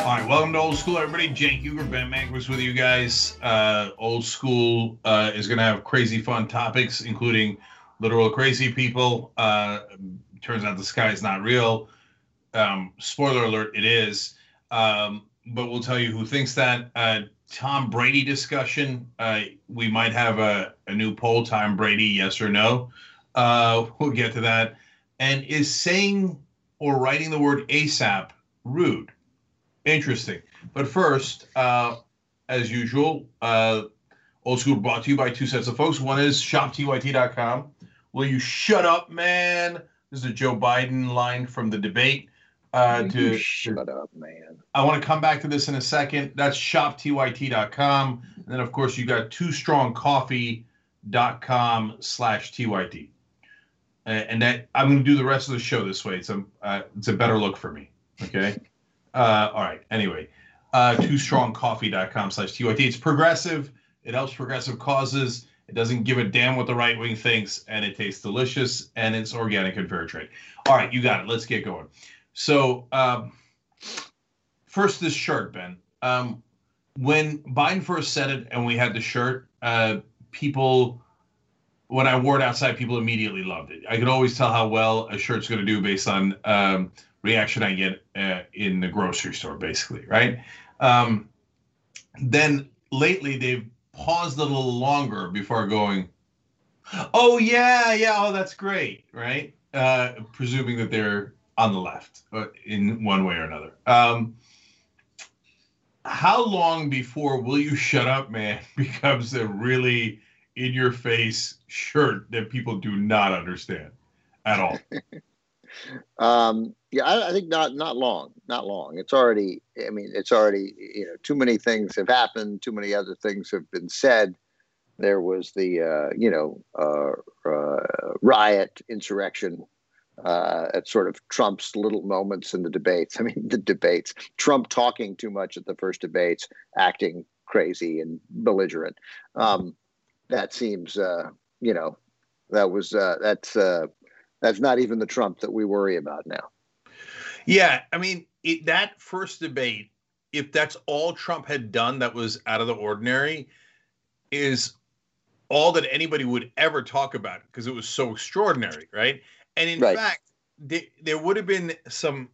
All right, welcome to Old School, everybody. Cenk Uygur, Ben Mankiewicz with you guys. Uh, old School uh, is going to have crazy fun topics, including literal crazy people. Uh, turns out the sky is not real. Um, spoiler alert, it is. Um, but we'll tell you who thinks that. Uh, Tom Brady discussion. Uh, we might have a, a new poll, Tom Brady, yes or no. Uh, we'll get to that. And is saying or writing the word ASAP rude? Interesting. But first, uh, as usual, uh, Old School brought to you by two sets of folks. One is shoptyt.com. Will you shut up, man? This is a Joe Biden line from the debate. Uh, to shut up, man. I want to come back to this in a second. That's shoptyt.com. And then, of course, you got two strongcoffee.com slash tyt. And that I'm going to do the rest of the show this way. It's a, uh, it's a better look for me. Okay. Uh, all right. Anyway, uh, twostrongcoffee.com slash tyt. It's progressive. It helps progressive causes. It doesn't give a damn what the right wing thinks, and it tastes delicious, and it's organic and fair trade. All right, you got it. Let's get going. So, um, first, this shirt, Ben. Um, when Biden first said it, and we had the shirt, uh, people, when I wore it outside, people immediately loved it. I could always tell how well a shirt's going to do based on um, reaction I get uh, in the grocery store, basically, right? Um, then lately, they've paused a little longer before going, "Oh yeah, yeah, oh that's great," right? Uh, presuming that they're on the left uh, in one way or another. Um, how long before "Will you shut up, man" becomes a really in your face shirt that people do not understand at all? um, yeah, I, I, think not not long, not long. It's already. I mean, it's already. You know, too many things have happened. Too many other things have been said. There was the uh, you know uh, uh, riot, insurrection. Uh, at sort of Trump's little moments in the debates. I mean, the debates. Trump talking too much at the first debates, acting crazy and belligerent. Um, that seems, uh, you know, that was uh, that's that's not even the Trump that we worry about now. Yeah, I mean it, that first debate, if that's all Trump had done that was out of the ordinary, is all that anybody would ever talk about because it was so extraordinary, right? And in right. fact, th- there would have been some,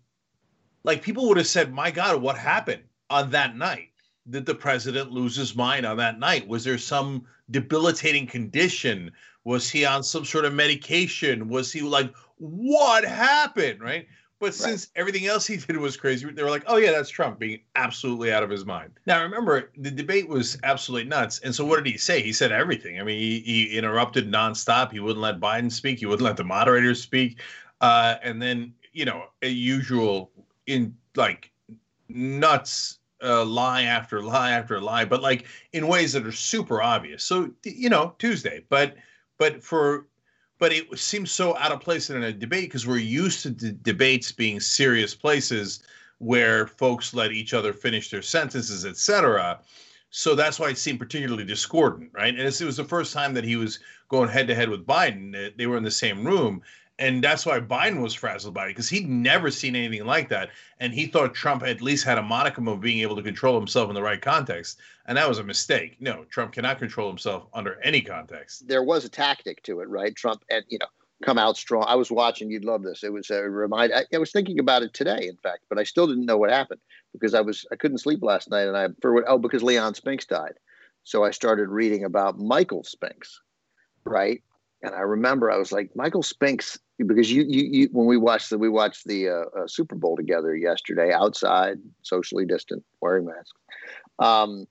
like people would have said, "My God, what happened on that night? Did the president lose his mind on that night? Was there some debilitating condition? Was he on some sort of medication? Was he like, what happened? Right. But right. since everything else he did was crazy, they were like, oh, yeah, that's Trump being absolutely out of his mind. Now, remember, the debate was absolutely nuts. And so what did he say? He said everything. I mean, he, he interrupted nonstop. He wouldn't let Biden speak, he wouldn't let the moderators speak. Uh, and then, you know, a usual in like nuts uh, lie after lie after lie, but like in ways that are super obvious. So, you know, Tuesday. But but for but it seems so out of place in a debate because we're used to d- debates being serious places where folks let each other finish their sentences, etc. So that's why it seemed particularly discordant, right? And it was the first time that he was going head to head with Biden. They were in the same room, and that's why Biden was frazzled by it because he'd never seen anything like that, and he thought Trump at least had a modicum of being able to control himself in the right context, and that was a mistake. No, Trump cannot control himself under any context. There was a tactic to it, right? Trump and you know come out strong. I was watching. You'd love this. It was a remind. I, I was thinking about it today, in fact, but I still didn't know what happened because I was I couldn't sleep last night, and I for what oh because Leon Spinks died, so I started reading about Michael Spinks, right? And I remember I was like Michael Spinks because you you, you when we watched the we watched the uh, uh, Super Bowl together yesterday outside, socially distant, wearing masks, um,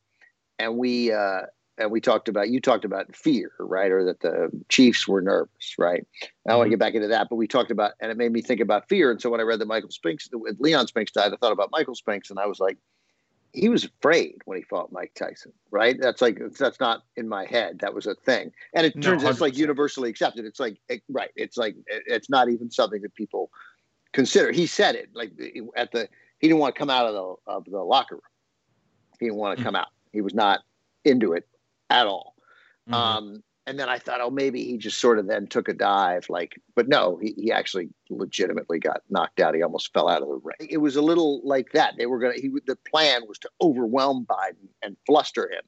and we uh, and we talked about you talked about fear, right, or that the Chiefs were nervous, right. I want to mm-hmm. get back into that, but we talked about and it made me think about fear. And so when I read that Michael Spinks, Leon Spinks died, I thought about Michael Spinks, and I was like, he was afraid when he fought Mike Tyson, right? That's like that's not in my head. That was a thing, and it turns no, it's like universally accepted. It's like it, right. It's like it, it's not even something that people consider. He said it like at the he didn't want to come out of the of the locker room. He didn't want to mm-hmm. come out. He was not into it at all. Mm-hmm. Um, and then I thought, oh, maybe he just sort of then took a dive, like, but no, he, he actually legitimately got knocked out. He almost fell out of the ring. It was a little like that. They were gonna. He the plan was to overwhelm Biden and fluster him,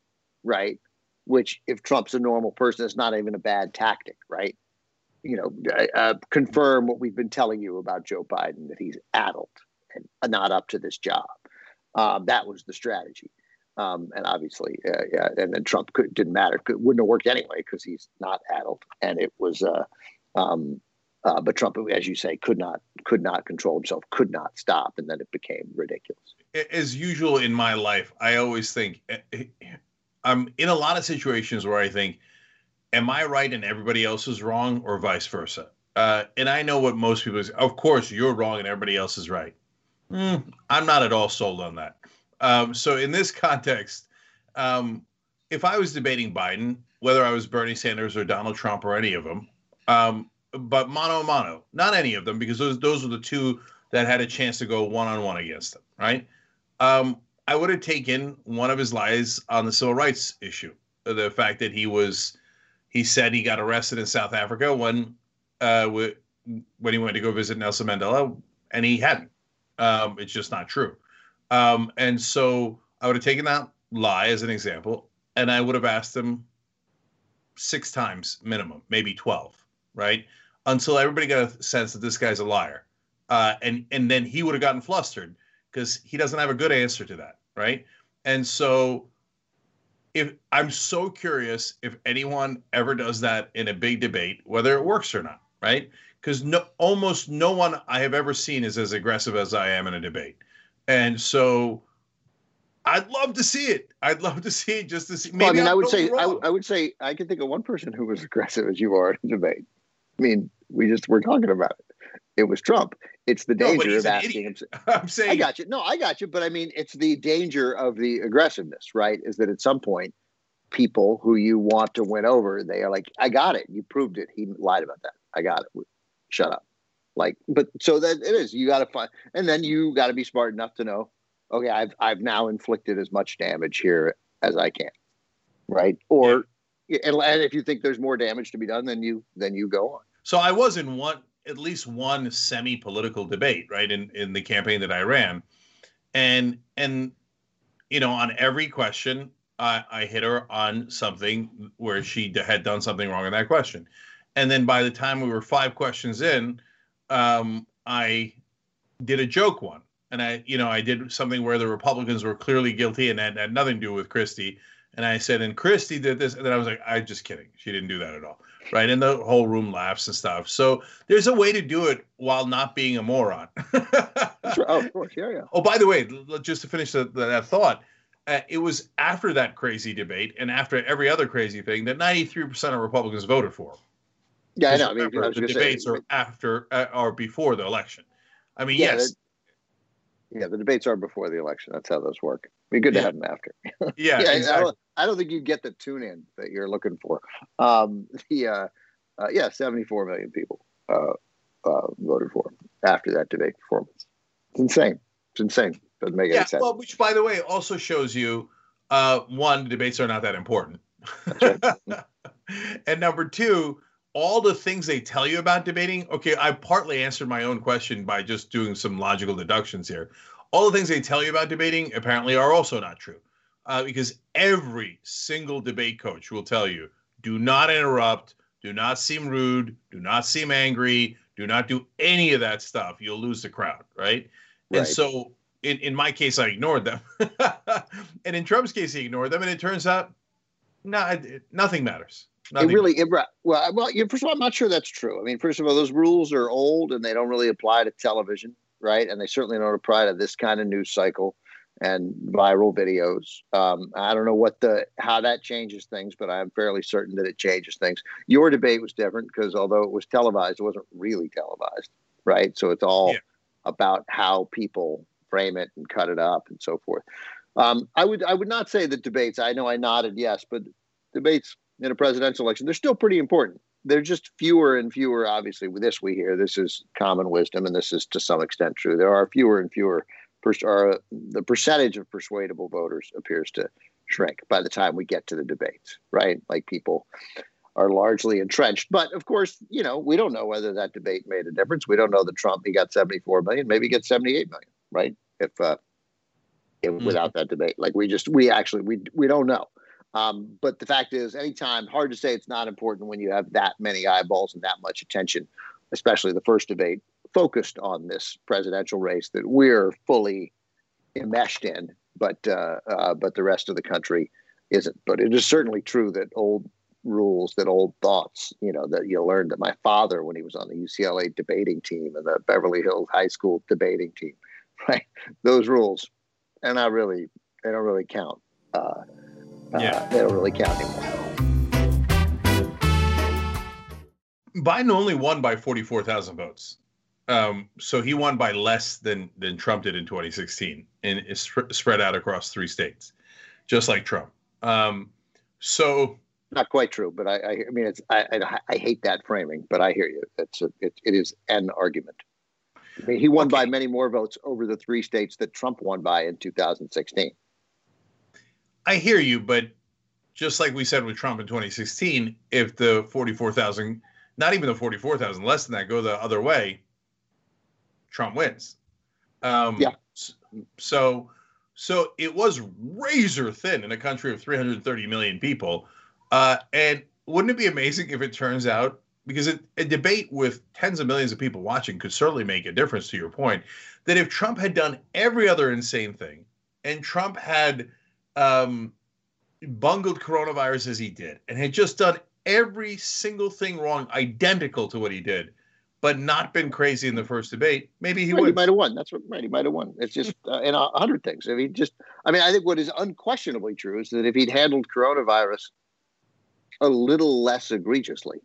right? Which, if Trump's a normal person, is not even a bad tactic, right? You know, uh, confirm what we've been telling you about Joe Biden that he's addled and not up to this job. Um, that was the strategy. Um, and obviously, uh, yeah, and then Trump could, didn't matter. Could, wouldn't have worked anyway because he's not addled, and it was. Uh, um, uh, but Trump, as you say, could not could not control himself, could not stop, and then it became ridiculous. As usual in my life, I always think eh, eh, I'm in a lot of situations where I think, "Am I right and everybody else is wrong?" or vice versa. Uh, and I know what most people say. Of course, you're wrong and everybody else is right. Mm, I'm not at all sold on that. Um, so in this context, um, if I was debating Biden, whether I was Bernie Sanders or Donald Trump or any of them, um, but mano a mano, not any of them, because those those were the two that had a chance to go one on one against him, right? Um, I would have taken one of his lies on the civil rights issue, the fact that he was, he said he got arrested in South Africa when, uh, when he went to go visit Nelson Mandela, and he hadn't. Um, it's just not true. Um, and so I would have taken that lie as an example, and I would have asked him six times minimum, maybe 12, right? Until everybody got a sense that this guy's a liar. Uh, and, and then he would have gotten flustered because he doesn't have a good answer to that, right? And so if I'm so curious if anyone ever does that in a big debate, whether it works or not, right? Because no, almost no one I have ever seen is as aggressive as I am in a debate. And so I'd love to see it. I'd love to see it just to see. Maybe well, I mean, i would say, I, I, would say, I can think of one person who was aggressive as you are in debate. I mean, we just were talking about it. It was Trump. It's the danger no, of asking him. I'm saying, I got you. No, I got you. But I mean, it's the danger of the aggressiveness, right? Is that at some point, people who you want to win over, they are like, I got it. You proved it. He lied about that. I got it. Shut up. Like, but so that it is. You got to find, and then you got to be smart enough to know, okay, I've I've now inflicted as much damage here as I can, right? Or, yeah. and, if you think there's more damage to be done, then you then you go on. So I was in one, at least one semi-political debate, right, in in the campaign that I ran, and and you know, on every question, I, I hit her on something where she had done something wrong in that question. And then by the time we were five questions in, um, I did a joke one. And I, you know, I did something where the Republicans were clearly guilty and that had nothing to do with Christie. And I said, and Christie did this. And then I was like, I'm just kidding. She didn't do that at all. Right. And the whole room laughs and stuff. So there's a way to do it while not being a moron. oh, of course. Yeah. Yeah. Oh, by the way, just to finish the, the, that thought, uh, it was after that crazy debate and after every other crazy thing that 93% of Republicans voted for him. Yeah, I know. I mean, I the debates say, are after uh, or before the election. I mean, yeah, yes. Yeah, the debates are before the election. That's how those work. It'd be good yeah. to have them after. yeah, yeah exactly. I, don't, I, don't, think you get the tune in that you're looking for. Um, the uh, uh, yeah, 74 million people uh, uh, voted for him after that debate performance. It's insane. It's insane. Doesn't make yeah, any sense. Well, which by the way also shows you uh, one, the debates are not that important. Right. and number two, all the things they tell you about debating, okay, I partly answered my own question by just doing some logical deductions here. All the things they tell you about debating apparently are also not true. Uh, because every single debate coach will tell you do not interrupt, do not seem rude, do not seem angry, do not do any of that stuff. You'll lose the crowd, right? right. And so in, in my case, I ignored them. and in Trump's case, he ignored them. And it turns out, no, nothing matters. Nothing. It really, it, well, well, first of all, I'm not sure that's true. I mean, first of all, those rules are old and they don't really apply to television, right? And they certainly don't apply to this kind of news cycle and viral videos. Um, I don't know what the how that changes things, but I'm fairly certain that it changes things. Your debate was different because although it was televised, it wasn't really televised, right? So it's all yeah. about how people frame it and cut it up and so forth. Um, I would I would not say that debates. I know I nodded yes, but debates in a presidential election, they're still pretty important. They're just fewer and fewer. Obviously, with this we hear this is common wisdom, and this is to some extent true. There are fewer and fewer. Pers- are, the percentage of persuadable voters appears to shrink by the time we get to the debates, right? Like people. are largely entrenched. But of course, you know, we don't know whether that debate made a difference. We don't know that Trump he got 74 million, maybe he gets 78 million, right? If, uh, if mm-hmm. without that debate, like we just we actually we we don't know. Um, but the fact is, anytime hard to say it's not important when you have that many eyeballs and that much attention, especially the first debate focused on this presidential race that we're fully enmeshed in, but uh, uh, but the rest of the country isn't. But it is certainly true that old rules, that old thoughts, you know, that you learned that my father, when he was on the UCLA debating team and the Beverly Hills High School debating team, right? Those rules, and not really, they don't really count. Uh, yeah. Uh, they don't really count anymore. Biden only won by 44,000 votes. Um, so he won by less than than Trump did in 2016, and it's sp- spread out across three states, just like Trump. Um, so not quite true, but I, I, I mean, it's I, I, I, hate that framing, but I hear you. It's a, it, it is an argument. I mean, he won okay. by many more votes over the three states that Trump won by in 2016. I hear you, but just like we said with Trump in 2016, if the 44,000, not even the 44,000, less than that, go the other way, Trump wins. Um, yeah. So, so it was razor thin in a country of 330 million people. Uh, and wouldn't it be amazing if it turns out because it, a debate with tens of millions of people watching could certainly make a difference to your point that if Trump had done every other insane thing and Trump had um, bungled coronavirus as he did and had just done every single thing wrong identical to what he did but not been crazy in the first debate, maybe he right, would. He might have won. That's what right. He might have won. It's just uh, in a hundred things. If he just, I mean, I think what is unquestionably true is that if he'd handled coronavirus a little less egregiously,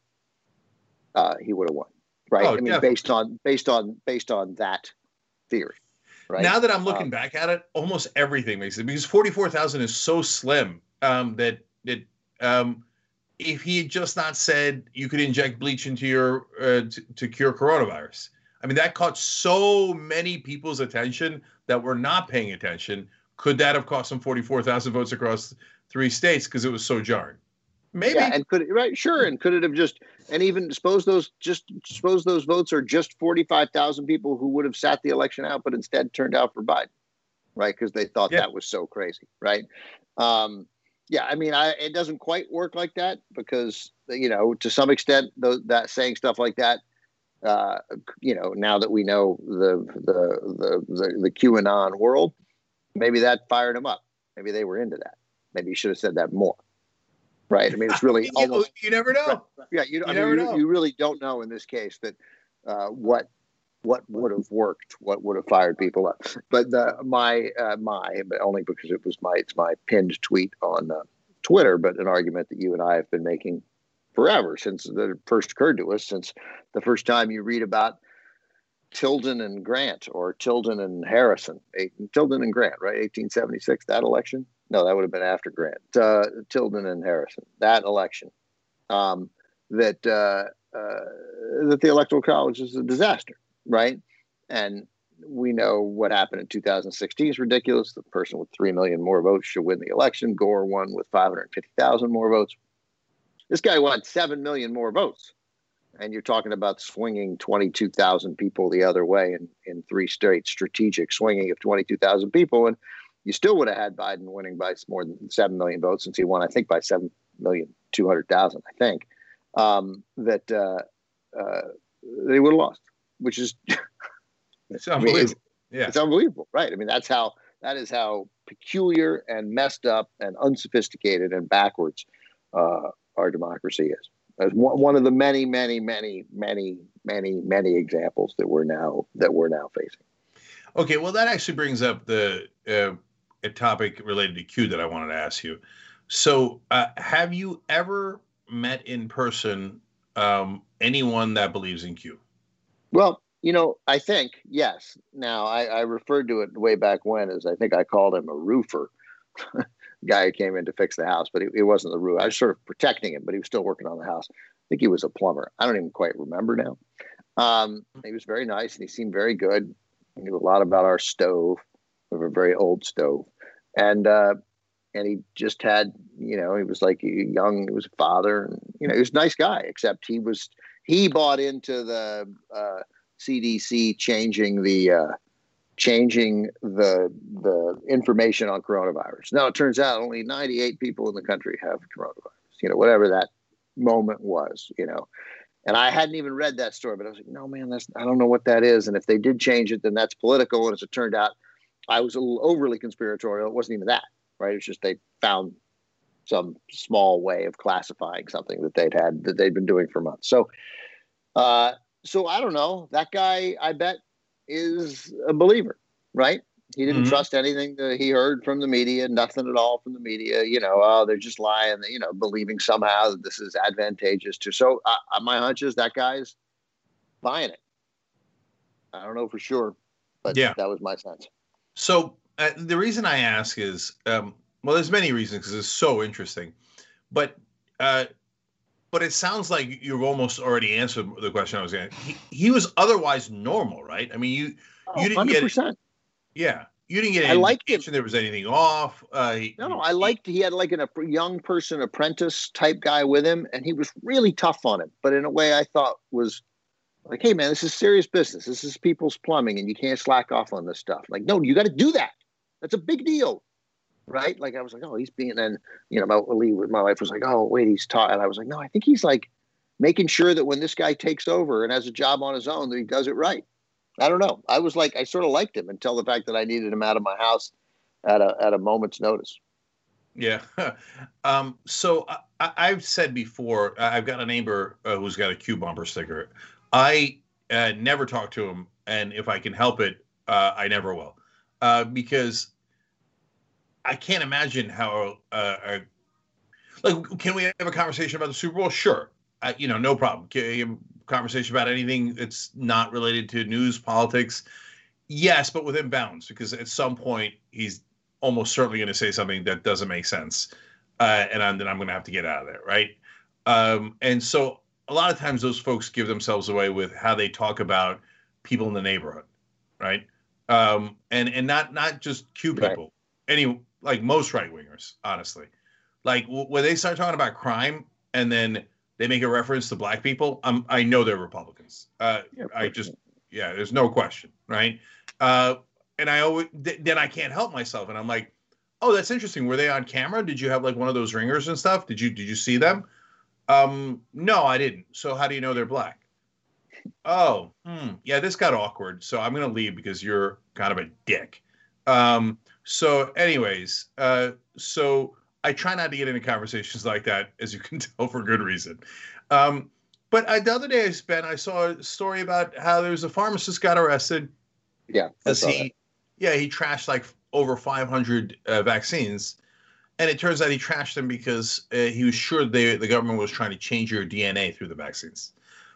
uh, he would have won. Right. Oh, I mean, definitely. based on based on based on that theory. Right. Now that I'm looking um, back at it, almost everything makes it because forty four thousand is so slim um, that that um, if he had just not said you could inject bleach into your uh, to, to cure coronavirus. I mean, that caught so many people's attention that were not paying attention. Could that have cost him 44,000 votes across three states because it was so jarring? Maybe. Yeah, and could it, right? Sure. And could it have just and even suppose those just suppose those votes are just 45,000 people who would have sat the election out, but instead turned out for Biden, right? Because they thought yeah. that was so crazy, right? Um, yeah, I mean, I, it doesn't quite work like that because you know, to some extent, th- that saying stuff like that, uh, you know, now that we know the the the the, the QAnon world, maybe that fired them up. Maybe they were into that. Maybe you should have said that more. Right. I mean, it's really you, almost. You never know. Right. Yeah, you, you I never mean, know. You, you, really don't know in this case that uh, what what would have worked, what would have fired people up. But the, my uh, my, but only because it was my it's my pinned tweet on uh, Twitter, but an argument that you and I have been making forever since it first occurred to us, since the first time you read about Tilden and Grant or Tilden and Harrison, Tilden and Grant, right? 1876, that election. No, that would have been after Grant. Uh, Tilden and Harrison, that election. Um, that uh, uh, that the electoral college is a disaster right? And we know what happened in 2016 is ridiculous. The person with 3 million more votes should win the election. Gore won with 550,000 more votes. This guy won 7 million more votes. And you're talking about swinging 22,000 people the other way in, in three states, strategic swinging of 22,000 people. And you still would have had Biden winning by more than 7 million votes since he won, I think, by 7 million 200,000, I think. Um, that uh, uh, they would have lost which is it's unbelievable. I mean, it's, yeah, it's unbelievable, right? I mean, that's how that is how peculiar and messed up and unsophisticated and backwards uh, our democracy is. As one of the many, many, many, many, many, many examples that we're now that we're now facing. Okay, well, that actually brings up the uh, a topic related to Q that I wanted to ask you. So, uh, have you ever met in person um, anyone that believes in Q? Well, you know, I think yes. Now, I, I referred to it way back when as I think I called him a roofer, guy who came in to fix the house, but it, it wasn't the roof. I was sort of protecting him, but he was still working on the house. I think he was a plumber. I don't even quite remember now. Um, he was very nice and he seemed very good. He knew a lot about our stove. We have a very old stove, and uh, and he just had, you know, he was like young, he was a father, and you know, he was a nice guy. Except he was he bought into the uh, CDC changing the uh, changing the the information on coronavirus. Now it turns out only 98 people in the country have coronavirus. You know, whatever that moment was. You know, and I hadn't even read that story, but I was like, no, man, that's I don't know what that is. And if they did change it, then that's political. And as it turned out, I was a little overly conspiratorial. It wasn't even that, right? It's just they found some small way of classifying something that they'd had that they'd been doing for months. So, uh, so I don't know. That guy, I bet, is a believer, right? He didn't mm-hmm. trust anything that he heard from the media, nothing at all from the media. You know, oh, they're just lying. You know, believing somehow that this is advantageous to. So uh, uh, my hunch is that guy's buying it. I don't know for sure, but yeah, that was my sense. So uh, the reason I ask is, um, well, there's many reasons because it's so interesting, but uh, but it sounds like you've almost already answered the question I was going. He, he was otherwise normal, right? I mean, you oh, you didn't 100%. get yeah, you didn't get. Any I liked it. There was anything off. Uh, he, no, no, I liked. He had like an, a young person apprentice type guy with him, and he was really tough on him. But in a way, I thought was like, "Hey, man, this is serious business. This is people's plumbing, and you can't slack off on this stuff." Like, no, you got to do that. That's a big deal, right? Like, I was like, "Oh, he's being." And you know, my my wife was like, "Oh, wait, he's taught," and I was like, "No, I think he's like." making sure that when this guy takes over and has a job on his own that he does it right I don't know. I was like, I sort of liked him until the fact that I needed him out of my house at a at a moment's notice. Yeah. um, so I, have said before, I've got a neighbor uh, who's got a Q bumper sticker. I uh, never talk to him, and if I can help it, uh, I never will, uh, because I can't imagine how. Uh, like, can we have a conversation about the Super Bowl? Sure. you know, no problem conversation about anything that's not related to news, politics. Yes, but within bounds, because at some point he's almost certainly going to say something that doesn't make sense, uh, and I'm, then I'm going to have to get out of there, right? Um, and so a lot of times those folks give themselves away with how they talk about people in the neighborhood, right? Um, and and not not just Q people, right. any like most right wingers, honestly. Like w- when they start talking about crime and then they make a reference to black people, I'm, I know they're Republicans. Uh, yeah, I just, yeah, there's no question, right? Uh, and I always, th- then I can't help myself, and I'm like, oh, that's interesting. Were they on camera? Did you have like one of those ringers and stuff? Did you did you see them? Um, no, I didn't. So how do you know they're black? Oh, hmm, yeah, this got awkward. So I'm gonna leave because you're kind of a dick. Um, so, anyways, uh, so I try not to get into conversations like that, as you can tell, for good reason. Um, but I, the other day I spent, I saw a story about how there was a pharmacist got arrested. Yeah, he, that. yeah, he trashed like over 500 uh, vaccines, and it turns out he trashed them because uh, he was sure they, the government was trying to change your DNA through the vaccines.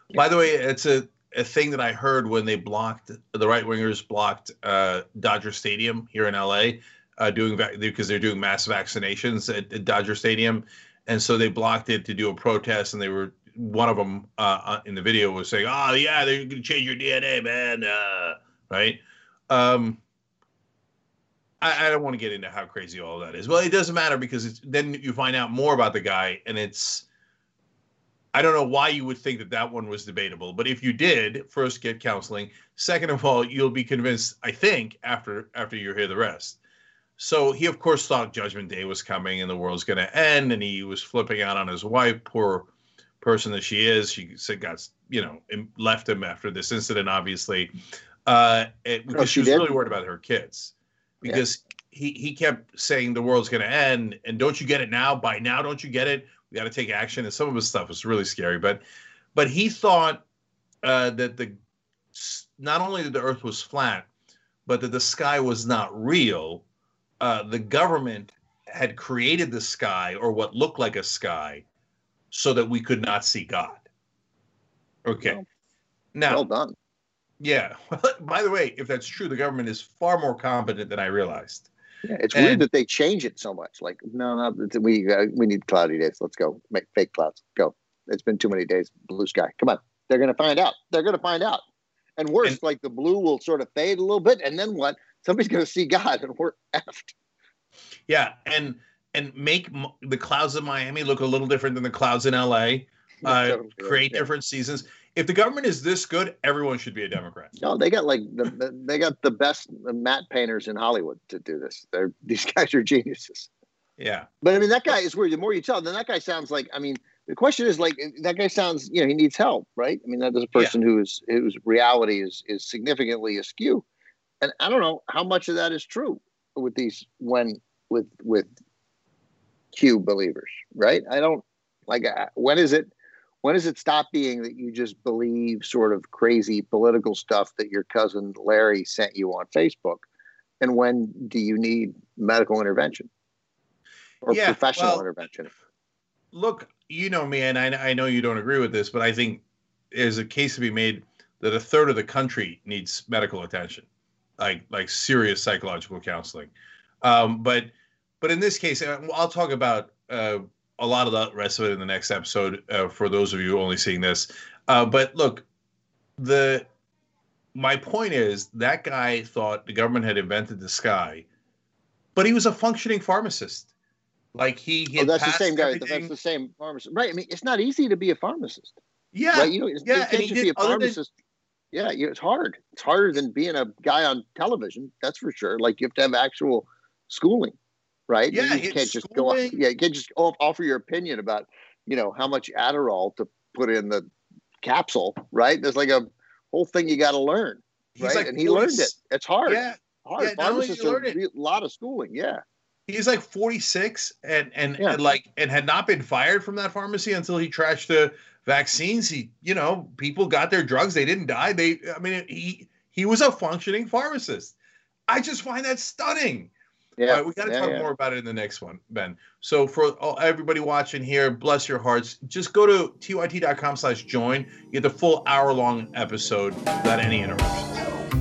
Yeah. By the way, it's a a thing that I heard when they blocked the right wingers blocked uh, Dodger Stadium here in LA uh, doing because they're doing mass vaccinations at, at, Dodger Stadium, and so they blocked it to do a protest, and they were one of them uh, uh in the video was saying, "Oh yeah, they're going to change your DNA, man," uh, right? Um, I, I, don't want to get into how crazy all that is. Well, it doesn't matter because then you find out more about the guy, and it's. I don't know why you would think that that one was debatable, but if you did, first get counseling. Second of all, you'll be convinced. I think after after you hear the rest. So he, of course, thought Judgment Day was coming and the world's going to end, and he was flipping out on his wife, poor person that she is. She said, got you know, left him after this incident, obviously, uh, it, because oh, she, she was really worried about her kids because yeah. he he kept saying the world's going to end, and don't you get it now? By now, don't you get it? We got to take action. And some of his stuff was really scary, but but he thought uh, that the not only that the Earth was flat, but that the sky was not real uh, the government had created the sky or what looked like a sky so that we could not see God. Okay. Well, now, well done. Yeah. By the way, if that's true, the government is far more competent than I realized. Yeah, it's and, weird that they change it so much. Like, no, no, we uh, we need cloudy days. Let's go make fake clouds. Go. It's been too many days. Blue sky. Come on. They're going to find out. They're going to find out. And worse, and, like the blue will sort of fade a little bit, and then what? somebody's going to see God, and we're effed. Yeah, and and make the clouds in Miami look a little different than the clouds in LA. Uh, create different seasons. If the government is this good, everyone should be a Democrat. No, they got like the, they got the best matte painters in Hollywood to do this. They're these guys are geniuses. Yeah, but I mean that guy is where the more you tell, then that guy sounds like. I mean, the question is like that guy sounds. You know, he needs help, right? I mean, that is a person yeah. who is whose reality is is significantly askew, and I don't know how much of that is true with these when with with Q believers, right? I don't like when is it when does it stop being that you just believe sort of crazy political stuff that your cousin Larry sent you on Facebook? And when do you need medical intervention or yeah, professional well, intervention? Look, you know me, and I, I know you don't agree with this, but I think there's a case to be made that a third of the country needs medical attention, like like serious psychological counseling. Um, but but in this case, uh, I'll talk about uh, a lot of the rest of it in the next episode uh, for those of you only seeing this. Uh, but look, the my point is that guy thought the government had invented the sky, but he was a functioning pharmacist. Like he, he oh, that's the same guy. Everything. That's the same pharmacist, right? I mean, it's not easy to be a pharmacist. Yeah, right? you know, it's, yeah, and he did, be a pharmacist. Than... Yeah, it's hard. It's harder than being a guy on television. That's for sure. Like you have to have actual schooling right? Yeah, you can't just go. Off, yeah, you can't just offer your opinion about you know how much Adderall to put in the capsule, right? There's like a whole thing you got to learn, right? Like and he 40, learned it. It's hard. Yeah, hard. Yeah, Pharmacists are a lot of schooling. Yeah. He's like 46 and and, yeah. and like and had not been fired from that pharmacy until he trashed the vaccines. He, you know, people got their drugs. They didn't die. They, I mean, he he was a functioning pharmacist. I just find that stunning. Yeah, right, we got to yeah, talk yeah. more about it in the next one, Ben. So for everybody watching here, bless your hearts. Just go to tyt.com slash join. You get the full hour long episode without any interruptions.